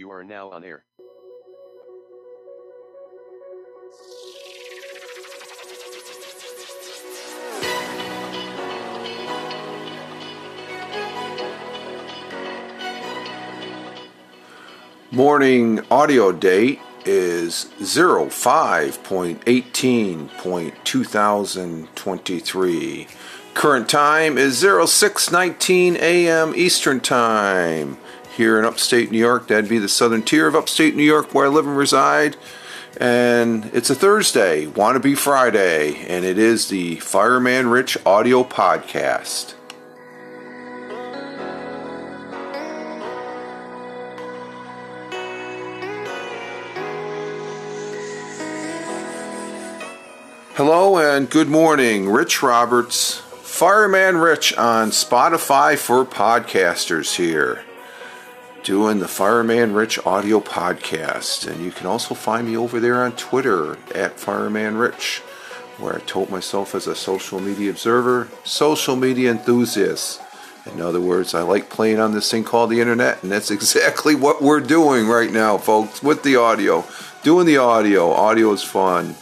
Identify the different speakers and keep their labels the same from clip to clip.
Speaker 1: You are now on air.
Speaker 2: Morning audio date is 05.18.2023. Current time is 0619 a.m. Eastern Time. Here in upstate New York, that'd be the southern tier of upstate New York where I live and reside. And it's a Thursday, Wanna Be Friday, and it is the Fireman Rich audio podcast. Hello and good morning. Rich Roberts, Fireman Rich on Spotify for podcasters here. Doing the Fireman Rich audio podcast. And you can also find me over there on Twitter at Fireman Rich, where I tote myself as a social media observer, social media enthusiast. In other words, I like playing on this thing called the internet, and that's exactly what we're doing right now, folks, with the audio. Doing the audio. Audio is fun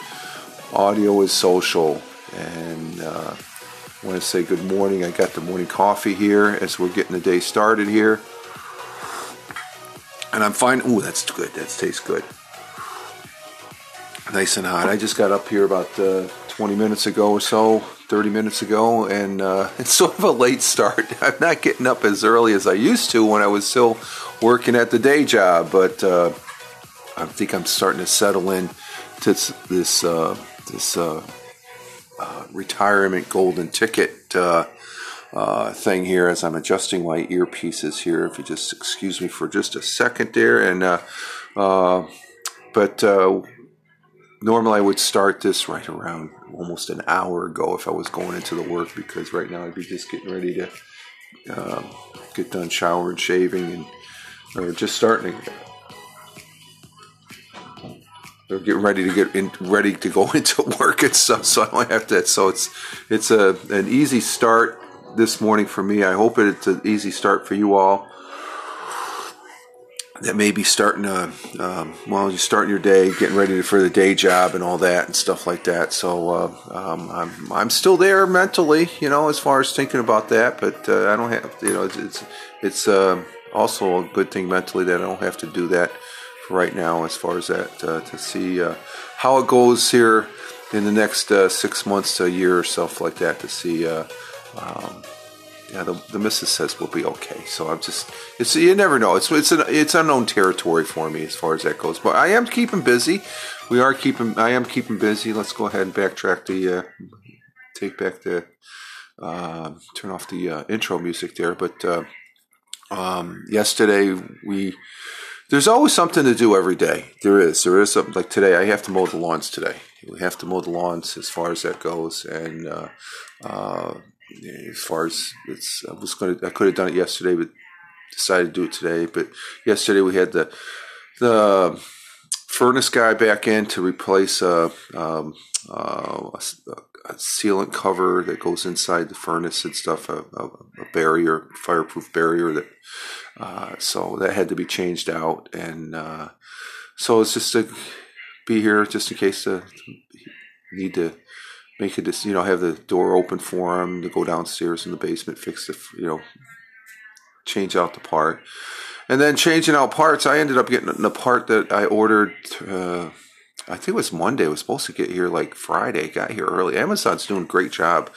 Speaker 2: audio is social. And uh, I want to say good morning. I got the morning coffee here as we're getting the day started here. And I'm fine. Ooh, that's good. That tastes good. Nice and hot. I just got up here about uh, 20 minutes ago or so, 30 minutes ago, and uh, it's sort of a late start. I'm not getting up as early as I used to when I was still working at the day job, but uh, I think I'm starting to settle in to this uh, this uh, uh, retirement golden ticket uh, uh, thing here as I'm adjusting my earpieces here. If you just excuse me for just a second there, and uh, uh, but normally I would start this right around almost an hour ago if I was going into the work because right now I'd be just getting ready to um, get done showering, shaving, and or just starting they're getting ready to get in, ready to go into work and stuff. So I don't have to. So it's it's a an easy start this morning for me. I hope it's an easy start for you all. That may be starting a um, well, you're starting your day, getting ready for the day job and all that and stuff like that. So uh, um, I'm I'm still there mentally, you know, as far as thinking about that. But uh, I don't have, you know, it's it's, it's uh, also a good thing mentally that I don't have to do that right now as far as that uh, to see uh, how it goes here in the next uh, six months to a year or stuff like that to see um, yeah the, the missus says we'll be okay so i'm just it's you never know it's it's an, it's unknown territory for me as far as that goes but i am keeping busy we are keeping i am keeping busy let's go ahead and backtrack the uh, take back the uh, turn off the intro music there but um, yesterday we there's always something to do every day. There is. There is something like today. I have to mow the lawns today. We have to mow the lawns as far as that goes, and uh, uh, as far as it's, I was going to. I could have done it yesterday, but decided to do it today. But yesterday we had the the furnace guy back in to replace a, um, uh, a, a, sealant cover that goes inside the furnace and stuff, a, a, barrier, fireproof barrier that uh, so that had to be changed out, and uh, so it's just to be here just in case to need to make it, you know, have the door open for him to go downstairs in the basement, fix the, you know, change out the part, and then changing out parts. I ended up getting the part that I ordered. Uh, I think it was Monday. It was supposed to get here like Friday. Got here early. Amazon's doing a great job.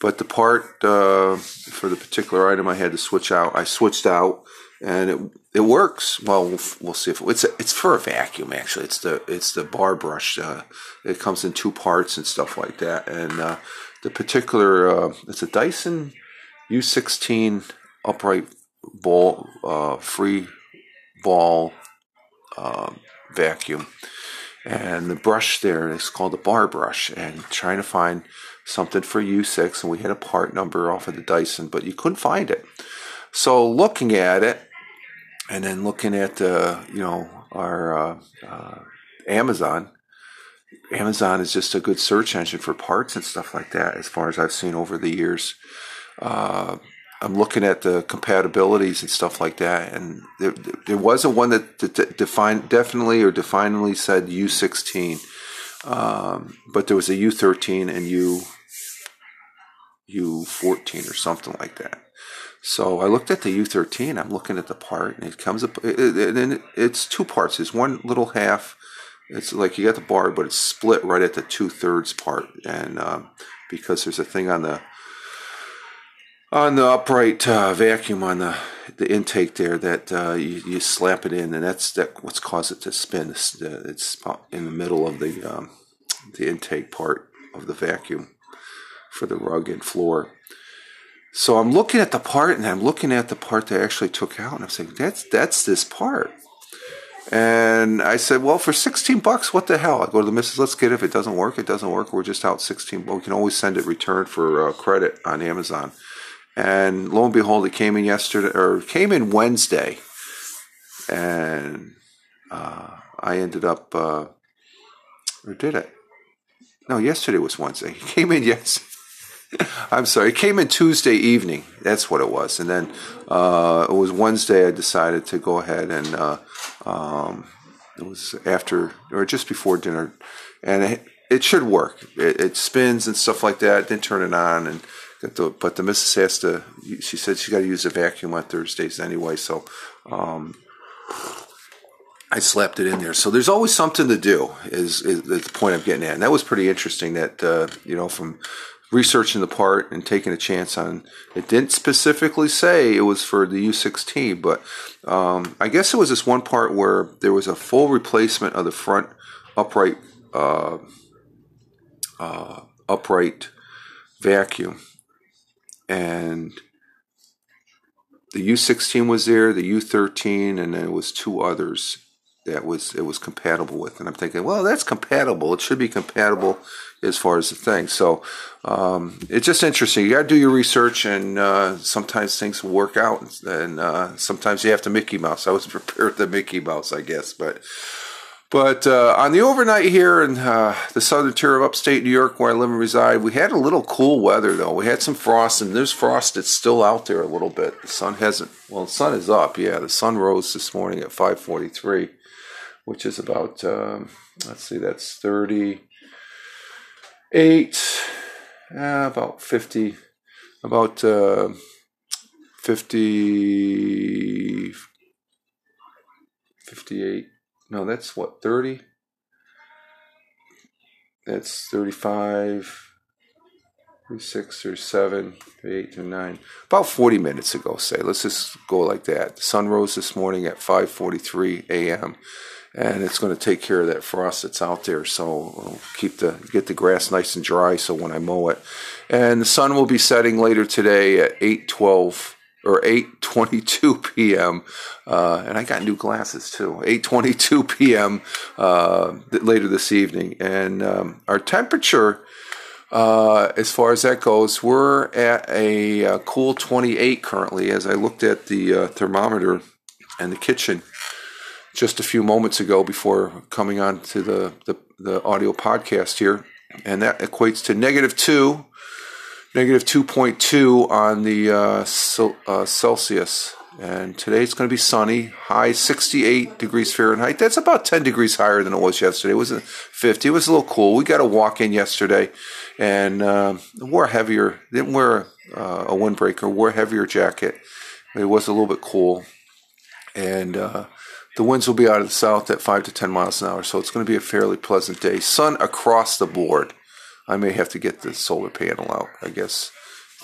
Speaker 2: But the part uh, for the particular item I had to switch out, I switched out and it it works. Well, we'll, we'll see if it, it's a, it's for a vacuum. Actually, it's the it's the bar brush. Uh, it comes in two parts and stuff like that. And uh, the particular uh, it's a Dyson U16 upright ball uh, free ball um, vacuum. And the brush there is called a bar brush. And trying to find something for U6, and we had a part number off of the Dyson, but you couldn't find it. So looking at it, and then looking at uh, you know our uh, uh, Amazon. Amazon is just a good search engine for parts and stuff like that. As far as I've seen over the years, uh, I'm looking at the compatibilities and stuff like that, and there, there wasn't one that, defined definitely or definingly said U16, um, but there was a U13 and U U14 or something like that. So I looked at the U13. I'm looking at the part, and it comes up, and it's two parts. It's one little half. It's like you got the bar, but it's split right at the two thirds part, and um, because there's a thing on the on the upright uh, vacuum on the the intake there that uh, you, you, slap it in, and that's that what's caused it to spin. It's, uh, it's in the middle of the um, the intake part of the vacuum for the rug and floor. So I'm looking at the part and I'm looking at the part they actually took out and I'm saying, that's, that's this part. And I said, well, for 16 bucks, what the hell? I go to the missus, let's get it. If it doesn't work, it doesn't work. We're just out 16. Well, we can always send it returned for uh, credit on Amazon. And lo and behold, it came in yesterday, or came in Wednesday. And uh, I ended up, uh, or did it? No, yesterday was Wednesday. It came in yesterday. I'm sorry. It came in Tuesday evening. That's what it was. And then uh, it was Wednesday. I decided to go ahead and uh, um, it was after or just before dinner, and it, it should work. It, it, spins and stuff like that. Didn't turn it on, and the, but the missus has to. She said she got to use a vacuum on Thursdays anyway. So. Um, I slapped it in there. So there's always something to do. Is, is the point I'm getting at, and that was pretty interesting. That uh, you know, from researching the part and taking a chance on it. Didn't specifically say it was for the U16 but um, I guess it was this one part where there was a full replacement of the front upright uh, uh, upright vacuum. And the U16 was there the U13 and then it was two others that was it was compatible with. And I'm thinking well that's compatible. It should be compatible as far as the thing. So um, it's just interesting. You got to do your research, and uh, sometimes things work out, and uh, sometimes you have to Mickey Mouse. I was prepared the Mickey Mouse, I guess, but. But uh, on the overnight here in uh, the southern tier of upstate New York, where I live and reside, we had a little cool weather though. We had some frost, and there's frost that's still out there a little bit. The sun hasn't. Well, the sun is up. Yeah, the sun rose this morning at 5:43, which is about. Um, let's see, that's 30 eight, uh, about 50, about uh, 50, 58. No, that's what, 30? That's 35, 36, 37, 38, 39. About 40 minutes ago, say. Let's just go like that. The sun rose this morning at 5.43 a.m and it's going to take care of that frost that's out there. So we'll keep the get the grass nice and dry. So when I mow it, and the sun will be setting later today at eight twelve or 8:22 p.m. Uh, and I got new glasses too. 8:22 p.m. Uh, later this evening, and um, our temperature. Uh, as far as that goes, we're at a, a, uh, cool 28 currently. As I looked at the uh, thermometer in the kitchen, just a few moments ago before coming on to the, the, the audio podcast here. And that equates to negative two, negative 2.2 on the uh, uh, Celsius. And today it's going to be sunny, high 68 degrees Fahrenheit. That's about 10 degrees higher than it was yesterday. It was 50. It was a little cool. We got a walk in yesterday and uh, wore heavier, didn't wear uh, a windbreaker, wore a heavier jacket. It was a little bit cool. And uh, the winds will be out of the south at 5 to 10 miles an hour, so it's going to be a fairly pleasant day. Sun across the board. I may have to get the solar panel out, I guess.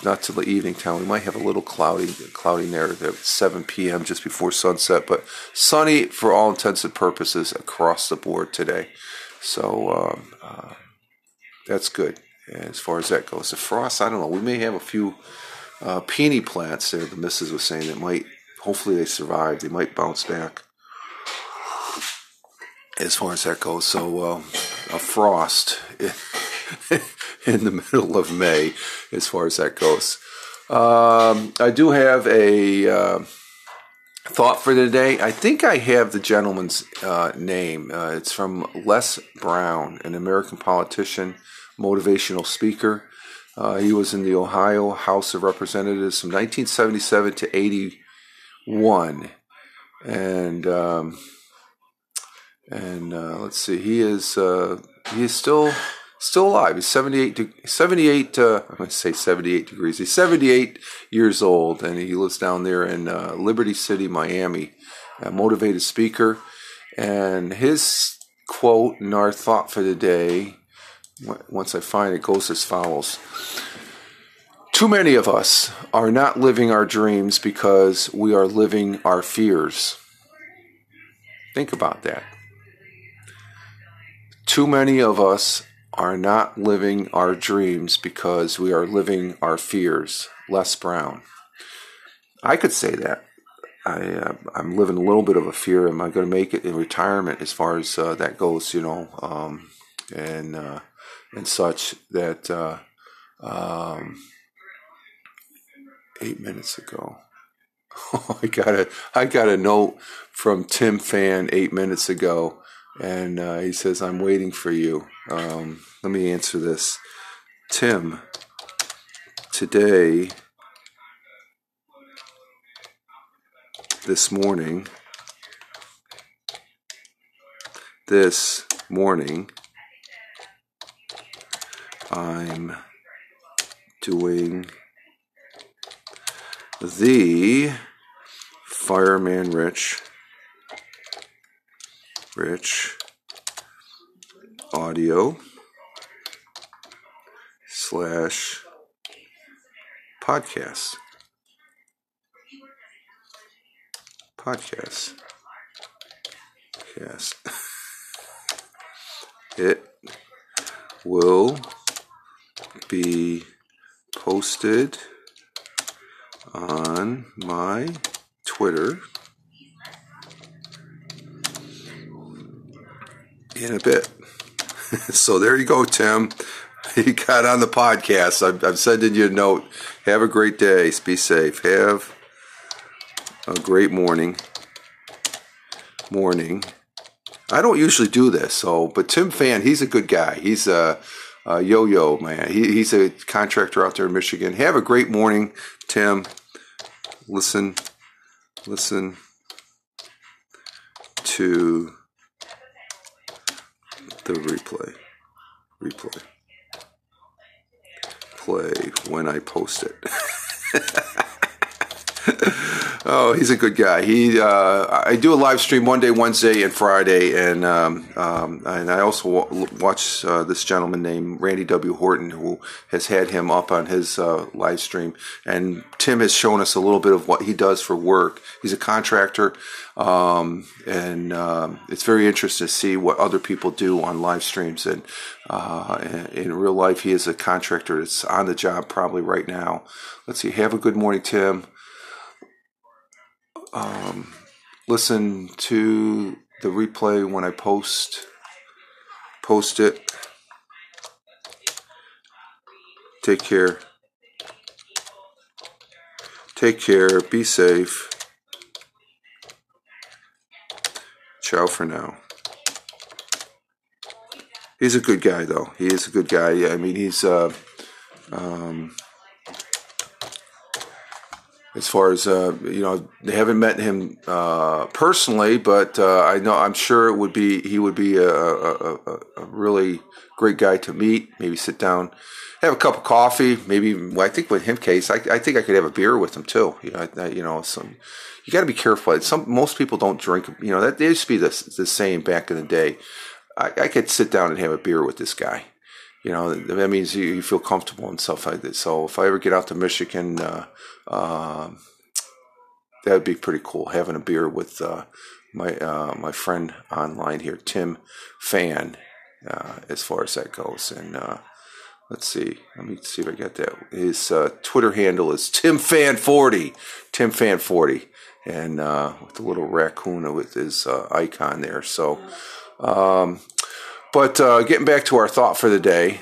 Speaker 2: Not till the evening time. We might have a little cloudy, cloudy there at 7 p.m. just before sunset, but sunny for all intents and purposes across the board today. So um, uh, that's good as far as that goes. The frost, I don't know. We may have a few uh, peony plants there. The missus was saying that might, hopefully, they survive. They might bounce back as far as that goes. So uh, a frost in the middle of May, as far as that goes. Um, I do have a uh, thought for today. I think I have the gentleman's uh, name. Uh, it's from Les Brown, an American politician, motivational speaker. Uh, he was in the Ohio House of Representatives from 1977 to 81, and um, and uh, let's see, he is uh, he is still still alive. He's 78, de- 78 uh, I'm going to say 78 degrees. He's 78 years old, and he lives down there in uh, Liberty City, Miami. A motivated speaker. And his quote and our thought for the day, once I find it, goes as follows. Too many of us are not living our dreams because we are living our fears. Think about that. Too many of us are not living our dreams because we are living our fears. Les Brown. I could say that. I, uh, I'm living a little bit of a fear. Am I going to make it in retirement as far as uh, that goes, you know, um, and, uh, and such that, uh, um, eight minutes ago. I got a, I got a note from Tim Fan eight minutes ago and uh, he says, I'm waiting for you. Um, let me answer this. Tim, today, this morning, this morning, I'm doing the Fireman Rich Rich Audio slash podcast. Podcast. Yes. it will be posted on my Twitter in a bit. so there you go, Tim. You got on the podcast. I'm, I'm sending you a note. Have a great day. Be safe. Have a great morning. Morning. I don't usually do this, so but Tim Fan, he's a good guy. He's a, a yo-yo man. He, he's a contractor out there in Michigan. Have a great morning, Tim. Listen, listen to the replay. Replay. Play when I post it. oh, he's a good guy. He, uh, I do a live stream Monday, Wednesday, and Friday, and um, um, and I also watch uh, this gentleman named Randy W. Horton, who has had him up on his uh, live stream. And Tim has shown us a little bit of what he does for work. He's a contractor, um, and um, it's very interesting to see what other people do on live streams. And uh, in real life, he is a contractor that's on the job probably right now. Let's see. Have a good morning, Tim um, listen to the replay when I post post it. Take care. Take care. Be safe. Ciao for now. He's a good guy, though. He is a good guy. Yeah, I mean, he's uh, um, as far as uh, you know, they haven't met him uh, personally, but uh, I know I'm sure it would be he would be a, a, a, really great guy to meet. Maybe sit down, have a cup of coffee. Maybe well, I think with him case, I, I, think I could have a beer with him too. You know, I, you know, some you got to be careful. Some most people don't drink. You know, that used to be the the same back in the day. I, I could sit down and have a beer with this guy you know that means you, feel comfortable and stuff like that. So if I ever get out to Michigan, uh, uh, that would be pretty cool. Having a beer with uh, my uh, my friend online here, Tim Fan, uh, as far as that goes. And uh, let's see, let me see if I got that. His Twitter handle is Tim Fan forty, Tim Fan forty, and with the little raccoon with his icon there. So. Um, but uh, getting back to our thought for the day,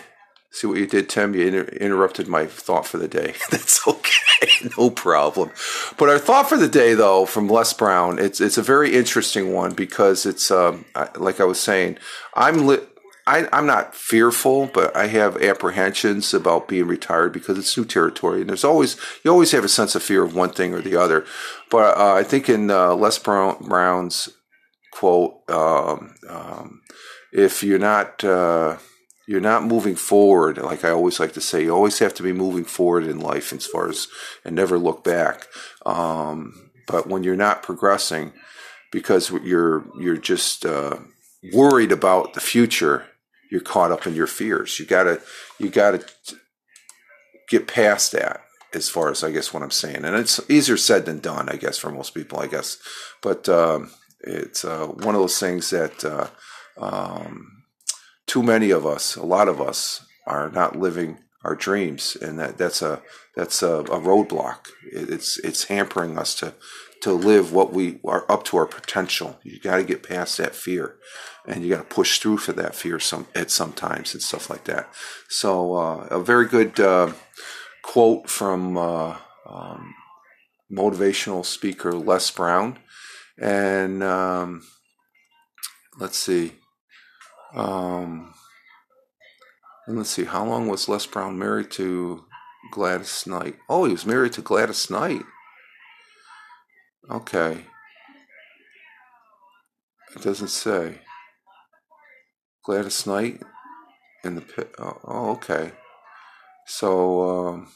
Speaker 2: see what you did, Tim? You inter- interrupted my thought for the day. That's okay, no problem. But our thought for the day, though, from Les Brown, it's it's a very interesting one because it's um, like I was saying, I'm li- I, I'm not fearful, but I have apprehensions about being retired because it's new territory, and there's always you always have a sense of fear of one thing or the other. But uh, I think in uh, Les Brown, Brown's quote, um, um, if you're not uh, you're not moving forward, like I always like to say, you always have to be moving forward in life as far as and never look back. Um, but when you're not progressing, because you're you're just uh, worried about the future, you're caught up in your fears. You gotta you gotta get past that as far as I guess what I'm saying, and it's easier said than done, I guess, for most people, I guess. But um, it's uh, one of those things that uh, um, too many of us, a lot of us, are not living our dreams, and that that's a that's a, a roadblock. It's it's hampering us to to live what we are up to our potential. You got to get past that fear, and you got to push through for that fear some at some times and stuff like that. So uh, a very good uh, quote from uh, um, motivational speaker Les Brown, and um, let's see. Um, and let's see, how long was Les Brown married to Gladys Knight? Oh, he was married to Gladys Knight. Okay. It doesn't say. Gladys Knight in the pit. Oh, oh, okay. So um,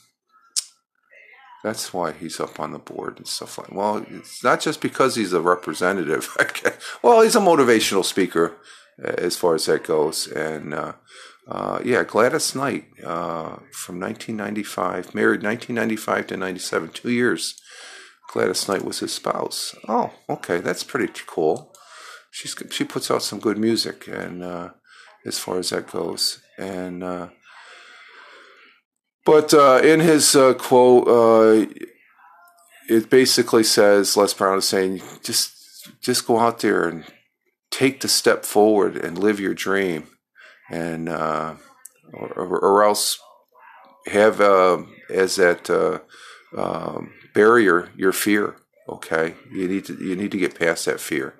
Speaker 2: that's why he's up on the board and stuff like. Well, it's not just because he's a representative. well, he's a motivational speaker as far as that goes, and uh, uh, yeah, Gladys Knight uh, from 1995, married 1995 to 97, two years. Gladys Knight was his spouse. Oh, okay, that's pretty cool. She's she puts out some good music, and uh, as far as that goes, and uh, but uh, in his uh, quote, uh, it basically says Les Brown is saying just just go out there and take the step forward and live your dream, and uh, or, or, else have as that. Um, barrier your fear. Okay, you need to you need to get past that fear.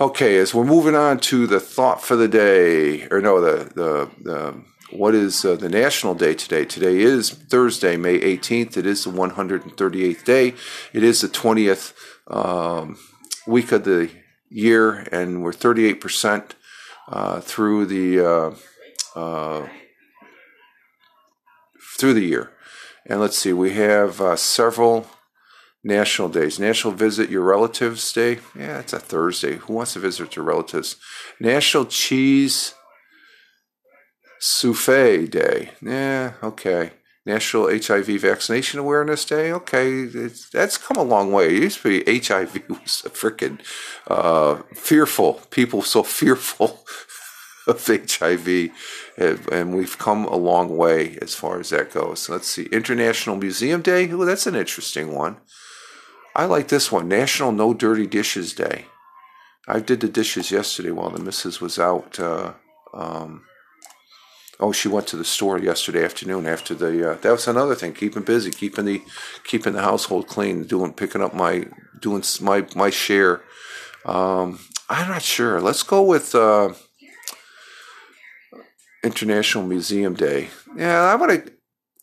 Speaker 2: Okay, as we're moving on to the thought for the day, or no, the the, the what is uh, the national day today? Today is Thursday, May 18th. It is the 138th day. It is the 20th um, week of the year, and we're 38% uh, through the uh, uh, through the year. And let's see, we have uh, several national days. National Visit Your Relatives Day. Yeah, it's a Thursday. Who wants to visit your relatives? National Cheese Souffle Day. Yeah, okay. National HIV Vaccination Awareness Day. Okay, that's come a long way. It used to be HIV was a freaking uh, fearful. People so fearful of HIV, and we've come a long way as far as that goes. Let's see, International Museum Day. Oh, that's an interesting one. I like this one, National No Dirty Dishes Day. I did the dishes yesterday while the missus was out. Uh, um, oh, she went to the store yesterday afternoon after the. Uh, that was another thing, keeping busy, keeping the keeping the household clean, doing picking up my doing my my share. Um, I'm not sure. Let's go with. Uh, International Museum Day. Yeah, I want to.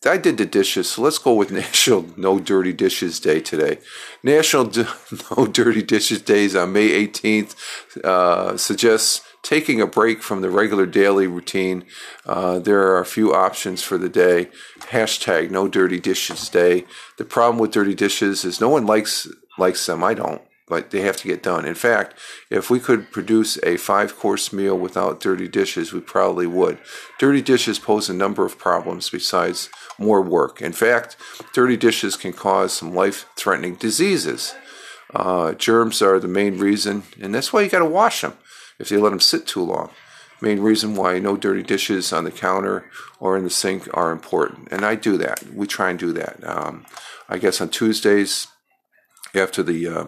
Speaker 2: I did the dishes, so let's go with National No Dirty Dishes Day today. National D- No Dirty Dishes Days on May 18th uh, suggests taking a break from the regular daily routine. Uh, there are a few options for the day. Hashtag No Dirty Dishes Day. The problem with dirty dishes is no one likes likes them. I don't but they have to get done. In fact, if we could produce a five course meal without dirty dishes, we probably would. Dirty dishes pose a number of problems besides more work. In fact, dirty dishes can cause some life threatening diseases. Uh, germs are the main reason, and that's why you got to wash them if they let them sit too long. Main reason why no dirty dishes on the counter or in the sink are important, and I do that. We try and do that. Um, I guess on Tuesdays after the uh,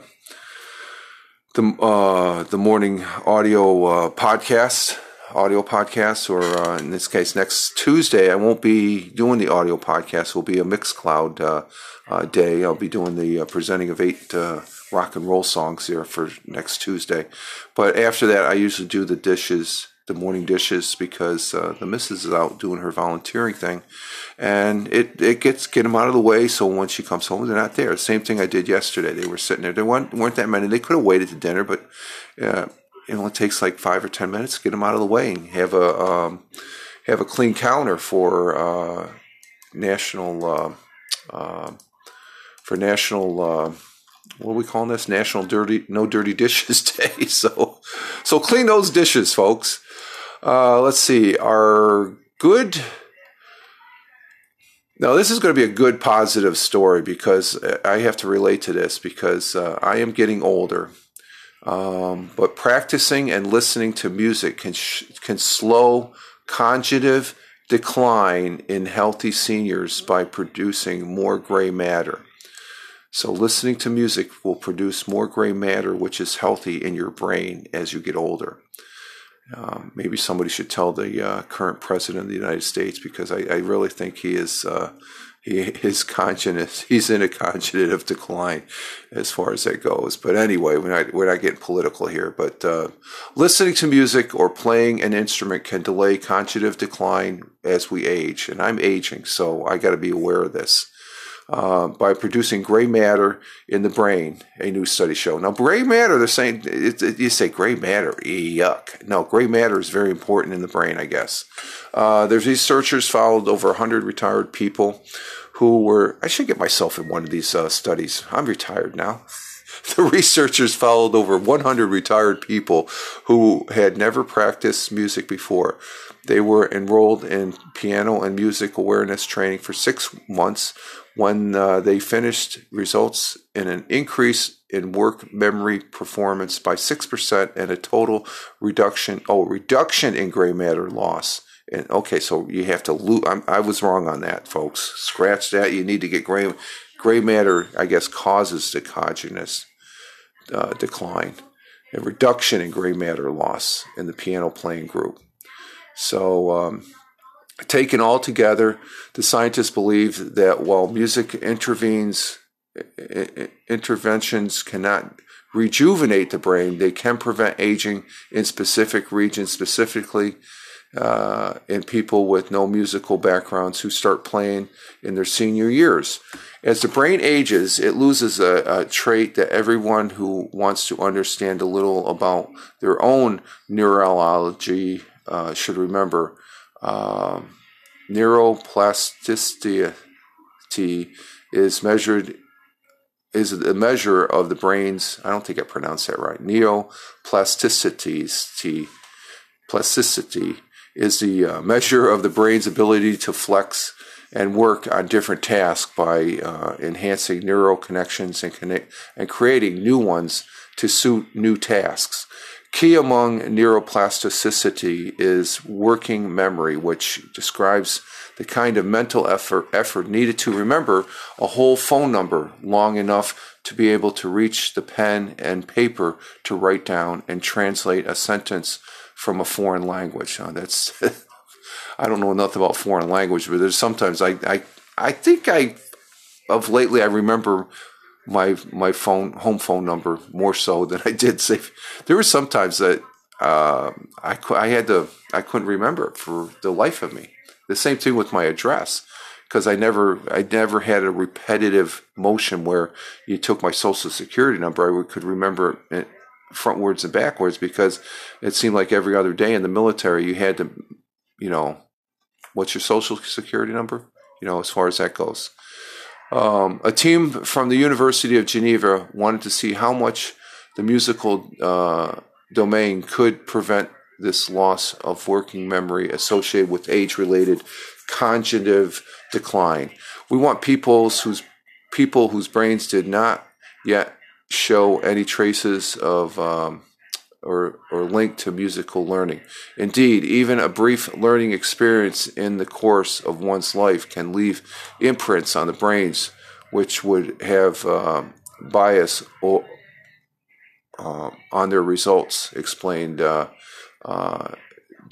Speaker 2: the uh, the morning audio uh, podcast, audio podcast, or uh, in this case, next Tuesday, I won't be doing the audio podcast. Will be a Mixcloud uh, uh, day. I'll be doing the uh, presenting of eight rock and roll songs here for next Tuesday. But after that, I usually do the dishes, the morning dishes because uh, the missus is out doing her volunteering thing, and it it gets get them out of the way. So when she comes home, they're not there. Same thing I did yesterday. They were sitting there. There weren't, weren't that many. They could have waited to dinner, but uh, you know it takes like five or ten minutes to get them out of the way and have a um, have a clean counter for uh, national uh, uh, for national uh, what are we calling this? National Dirty No Dirty Dishes Day. So, so clean those dishes, folks. Uh, let's see. Our good. Now, this is going to be a good positive story because I have to relate to this because uh, I am getting older. Um, but practicing and listening to music can sh- can slow cognitive decline in healthy seniors by producing more gray matter. So, listening to music will produce more gray matter, which is healthy in your brain as you get older. Um, maybe somebody should tell the uh, current president of the United States because I, I really think he is uh, he his conscience he's in a cognitive decline as far as that goes. But anyway, we're not we're not getting political here. But uh, listening to music or playing an instrument can delay cognitive decline as we age, and I'm aging, so I got to be aware of this. Uh, by producing gray matter in the brain, a new study showed. Now, gray matter, they're saying, it, it, you say gray matter, yuck. No, gray matter is very important in the brain, I guess. Uh, there's researchers followed over 100 retired people who were, I should get myself in one of these uh, studies. I'm retired now. The researchers followed over 100 retired people who had never practiced music before. They were enrolled in piano and music awareness training for six months. When uh, they finished results in an increase in work memory performance by 6% and a total reduction oh reduction in gray matter loss. And okay so you have to lose i was wrong on that folks. Scratch that. You need to get gray gray matter i guess causes the cognitive uh, decline. A reduction in gray matter loss in the piano playing group so um, Taken all together, the scientists believe that while music intervenes, interventions cannot rejuvenate the brain, they can prevent aging in specific regions, specifically uh, in people with no musical backgrounds who start playing in their senior years. As the brain ages, it loses a, a, trait that everyone who wants to understand a little about their own neurology uh, should remember. Um, neuroplasticity is measured is a measure of the brain's I don't think I pronounced that right. Neuroplasticity plasticity is the uh, measure of the brain's ability to flex and work on different tasks by uh, enhancing neural connections and connect, and creating new ones to suit new tasks. Key among neuroplasticity is working memory, which describes the kind of mental effort, effort needed to remember a whole phone number long enough to be able to reach the pen and paper to write down and translate a sentence from a foreign language. That's I don't know enough about foreign language, but there's sometimes I I I think I of lately I remember my my phone home phone number more so than I did say. There were sometimes that uh, I I had to I couldn't remember for the life of me. The same thing with my address because I never I never had a repetitive motion where you took my social security number. I could remember it frontwards and backwards because it seemed like every other day in the military you had to, you know, what's your social security number? You know, as far as that goes. Um, a team from the University of Geneva wanted to see how much the musical uh, domain could prevent this loss of working memory associated with age-related cognitive decline. We want people's whose people whose brains did not yet show any traces of um, or, or link to musical learning. Indeed, even a brief learning experience in the course of one's life can leave imprints on the brains, which would have uh, bias or, uh, on their results, explained uh, uh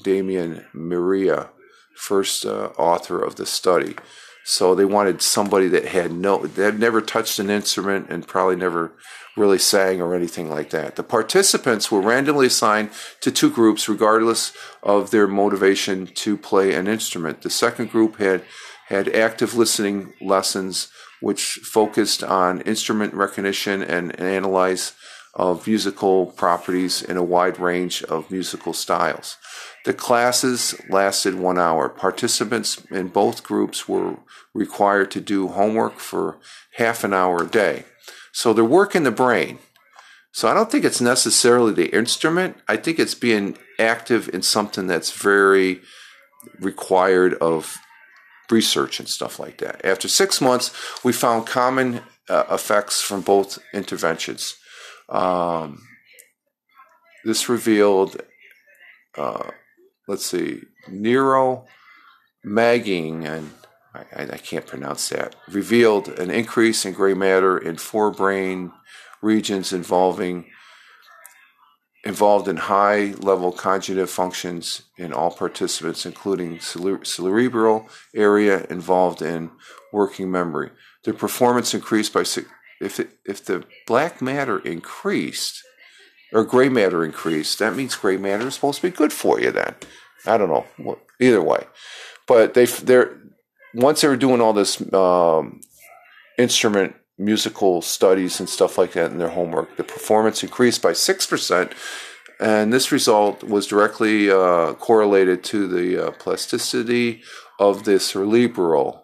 Speaker 2: Damien Maria, first uh, author of the study. So they wanted somebody that had no, that had never touched an instrument and probably never really sang or anything like that. The participants were randomly assigned to two groups regardless of their motivation to play an instrument. The second group had had active listening lessons which focused on instrument recognition and, and analyze of musical properties in a wide range of musical styles. The classes lasted one hour. Participants in both groups were required to do homework for half an hour a day. So they're working the brain. So I don't think it's necessarily the instrument. I think it's being active in something that's very required of research and stuff like that. After six months, we found common uh, effects from both interventions. Um, this revealed, uh, let's see, Neuro Magging, and I, I, can't pronounce that, revealed an increase in gray matter in four brain regions involving involved in high level cognitive functions in all participants, including cerebral area involved in working memory. Their performance increased by if it, if the black matter increased or gray matter increased, that means gray matter is supposed to be good for you. Then I don't know. Either way, but they they're once they were doing all this um, instrument musical studies and stuff like that in their homework, the performance increased by six percent. And this result was directly uh, correlated to the uh, plasticity of the cerebral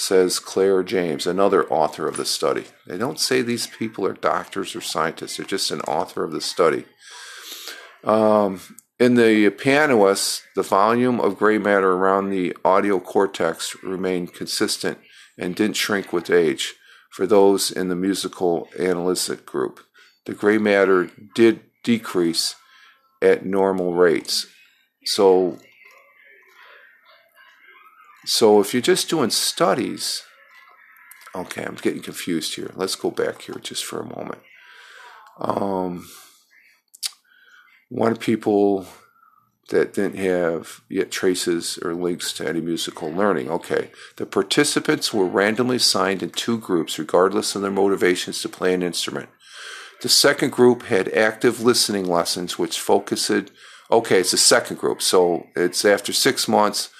Speaker 2: says Claire James, another author of the study. They don't say these people are doctors or scientists, they're just an author of the study. Um, in the pianists, the volume of gray matter around the audio cortex remained consistent and didn't shrink with age for those in the musical analytic group. The gray matter did decrease at normal rates. So so if you're just doing studies, okay, I'm getting confused here. Let's go back here just for a moment. Um, one people that didn't have yet traces or links to any musical learning. Okay, the participants were randomly assigned in two groups, regardless of their motivations to play an instrument. The second group had active listening lessons, which focused. Okay, it's the second group, so it's after six months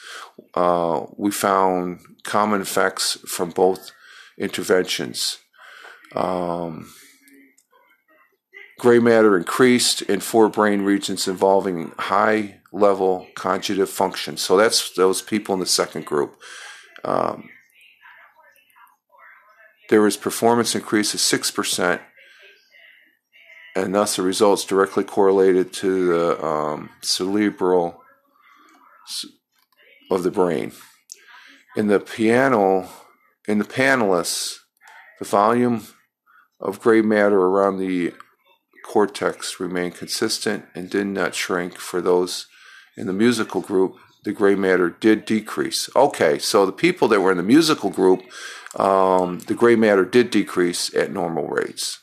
Speaker 2: uh, we found common effects from both interventions. Um, gray matter increased in four brain regions involving high level cognitive function. So that's those people in the second group. Um, there was performance increase of 6%, and thus the results directly correlated to the um, cerebral of the brain. In the piano, in the panelists, the volume of gray matter around the cortex remained consistent and did not shrink. For those in the musical group, the gray matter did decrease. Okay, so the people that were in the musical group, um, the gray matter did decrease at normal rates.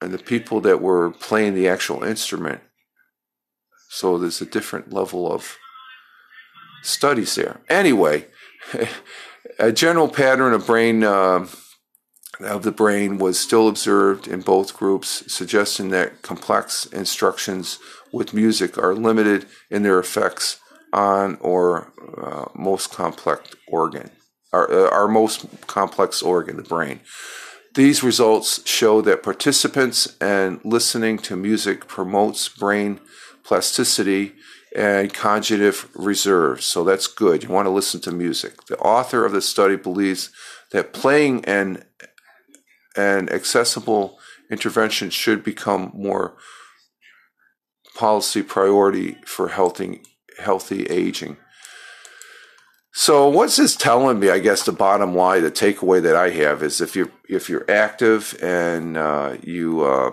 Speaker 2: And the people that were playing the actual instrument so there's a different level of studies there. Anyway, a general pattern of brain uh, of the brain was still observed in both groups, suggesting that complex instructions with music are limited in their effects on or uh, most complex organ, our, uh, our most complex organ, the brain. These results show that participants and listening to music promotes brain plasticity, and cognitive reserves. So that's good. You want to listen to music. The author of the study believes that playing and an accessible intervention should become more policy priority for healthy healthy aging. So what's this telling me? I guess the bottom line, the takeaway that I have is if you're if you're active and uh, you uh,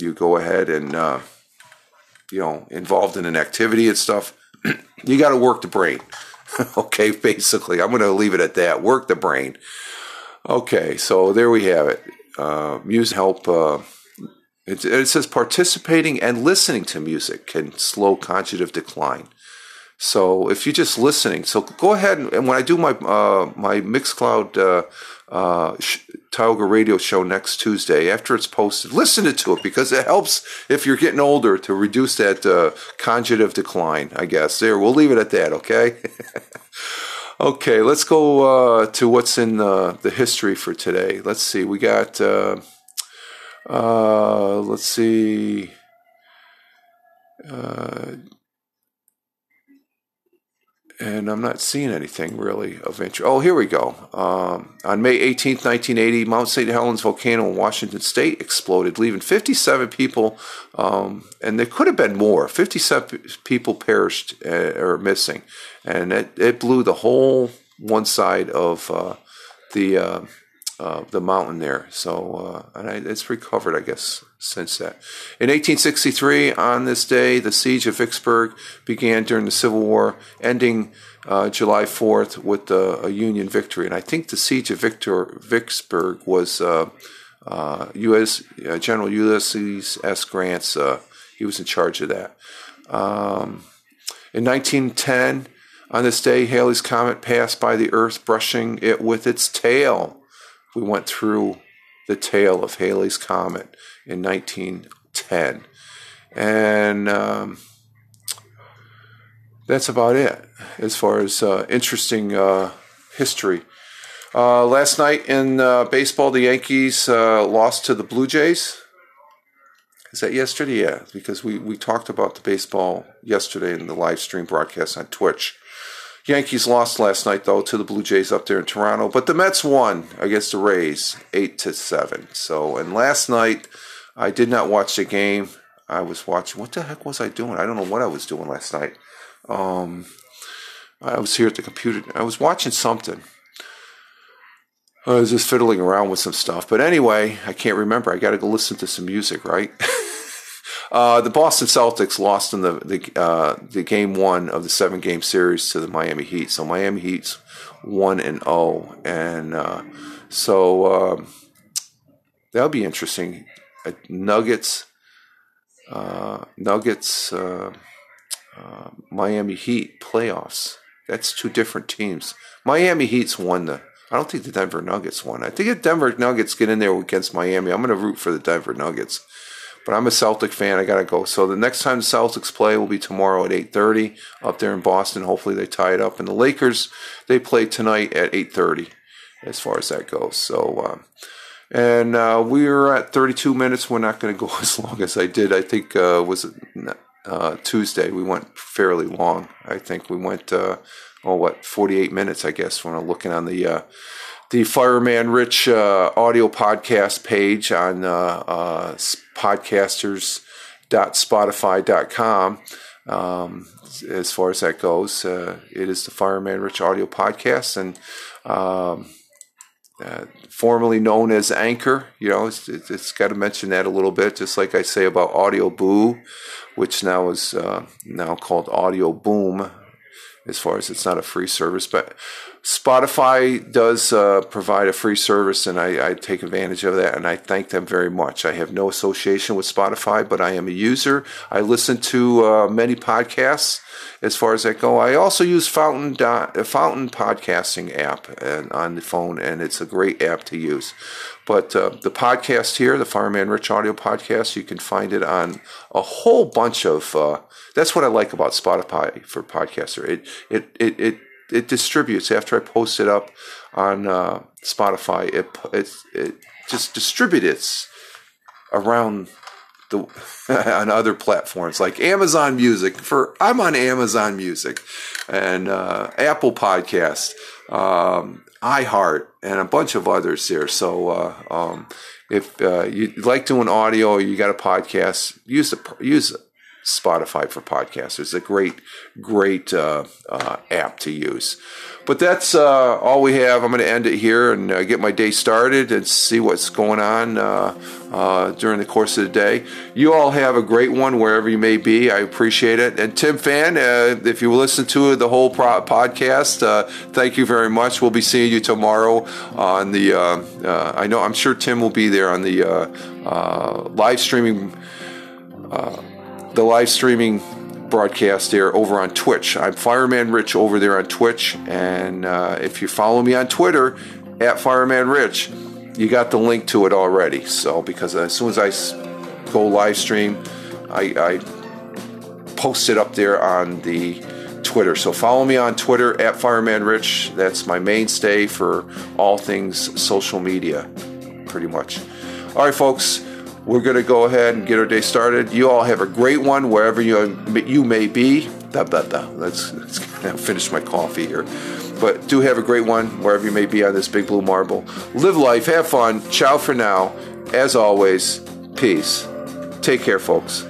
Speaker 2: you go ahead and uh, you know, involved in an activity and stuff, you got to work the brain. okay, basically, I'm going to leave it at that. Work the brain. Okay, so there we have it. Uh, music help. Uh, it, it, says participating and listening to music can slow cognitive decline. So if you're just listening, so go ahead and, and when I do my uh, my Mixcloud uh, uh, Tioga radio show next Tuesday after it's posted. Listen to it because it helps if you're getting older to reduce that uh, conjugative decline, I guess. There, we'll leave it at that, okay? okay, let's go uh, to what's in the history for today. Let's see, we got, uh, uh, let's see. Uh, and I'm not seeing anything really of interest. Oh, here we go. Um, on May 18, 1980, Mount St. Helens volcano in Washington State exploded, leaving 57 people, um, and there could have been more. 57 people perished uh, or missing, and it, it blew the whole one side of uh, the uh, uh, the mountain there. So, uh, and I, it's recovered, I guess, since that. In 1863, on this day, the siege of Vicksburg began during the Civil War, ending uh, July 4th with a Union victory. And I think the siege of Victor, Vicksburg was U.S. Uh, uh, General Ulysses S. Grant's. he was in charge of that. Um, in 1910, on this day, Halley's Comet passed by the Earth, brushing it with its tail we went through the tail of Halley's Comet in 1910. And um, that's about it as far as uh, interesting uh, history. Uh, last night in uh, baseball, the Yankees uh, lost to the Blue Jays. Is that yesterday? Yeah, because we, we talked about the baseball yesterday in the live stream broadcast on Twitch. Yankees lost last night though to the Blue Jays up there in Toronto, but the Mets won against the Rays eight to seven. So and last night I did not watch the game. I was watching. What the heck was I doing? I don't know what I was doing last night. Um, I was here at the computer. I was watching something. I was just fiddling around with some stuff. But anyway, I can't remember. I got to go listen to some music, right? Uh, the Boston Celtics lost in the the, uh, the game one of the seven game series to the Miami Heat. So Miami Heat's one and zero, oh, and uh, so um, that'll be interesting. Uh, Nuggets, Nuggets, Miami Heat playoffs. That's two different teams. Miami Heat's won the. I don't think the Denver Nuggets won. I think if Denver Nuggets get in there against Miami, I'm going to root for the Denver Nuggets. But I'm a Celtic fan. I gotta go. So the next time the Celtics play will be tomorrow at 8:30 up there in Boston. Hopefully they tie it up. And the Lakers they play tonight at 8:30. As far as that goes. So. Uh, and uh, we're at 32 minutes. We're not going to go as long as I did. I think uh, was uh, Tuesday. We went fairly long. I think we went uh, oh what 48 minutes. I guess when I'm looking on the uh, the Fireman Rich uh, audio podcast page on uh, uh, podcasters.spotify.com. Um, as far as that goes, uh, it is the Fireman Rich audio podcast and um, uh, formerly known as Anchor. You know, it's, it's got to mention that a little bit, just like I say about Audio Boo, which now is uh, now called Audio Boom. As far as it's not a free service, but Spotify does uh, provide a free service, and I, I, take advantage of that, and I thank them very much. I have no association with Spotify, but I am a user. I listen to uh, many podcasts as far as that go. I also use Fountain Fountain podcasting app and, on the phone, and it's a great app to use. But uh, the podcast here, the Fireman Rich Audio Podcast, you can find it on a whole bunch of. Uh, that's what I like about Spotify for podcaster. It it it it it distributes after I post it up on uh, Spotify. It it it just distributes around the on other platforms like Amazon Music. For I'm on Amazon Music and uh, Apple Podcast, um, iHeart, and a bunch of others there. So uh, um, if uh, you like doing audio, you got a podcast, use the use Spotify for podcasters. It's a great, great uh, uh, app to use. But that's uh, all we have. I'm going to end it here and uh, get my day started and see what's going on uh, uh, during the course of the day. You all have a great one wherever you may be. I appreciate it. And Tim Fan, if you listen to the whole pro- podcast, thank you very much. We'll be seeing you tomorrow on the. I know. I'm sure Tim will be there on the live streaming the live streaming broadcast there over on Twitch. I'm Fireman Rich over there on Twitch, and uh, if you follow me on Twitter, at Fireman Rich, you got the link to it already. So because as soon as I go live stream, I, I post it up there on the Twitter. So follow me on Twitter at Fireman Rich. That's my mainstay for all things social media, pretty much. All right, folks, we're going to go ahead and get our day started. You all have a great one wherever you you may be. Da, da, da. Let's, let's finish my coffee here. But do have a great one wherever you may be on this big blue marble. Live life, have fun. Ciao for now. As always, peace. Take care, folks.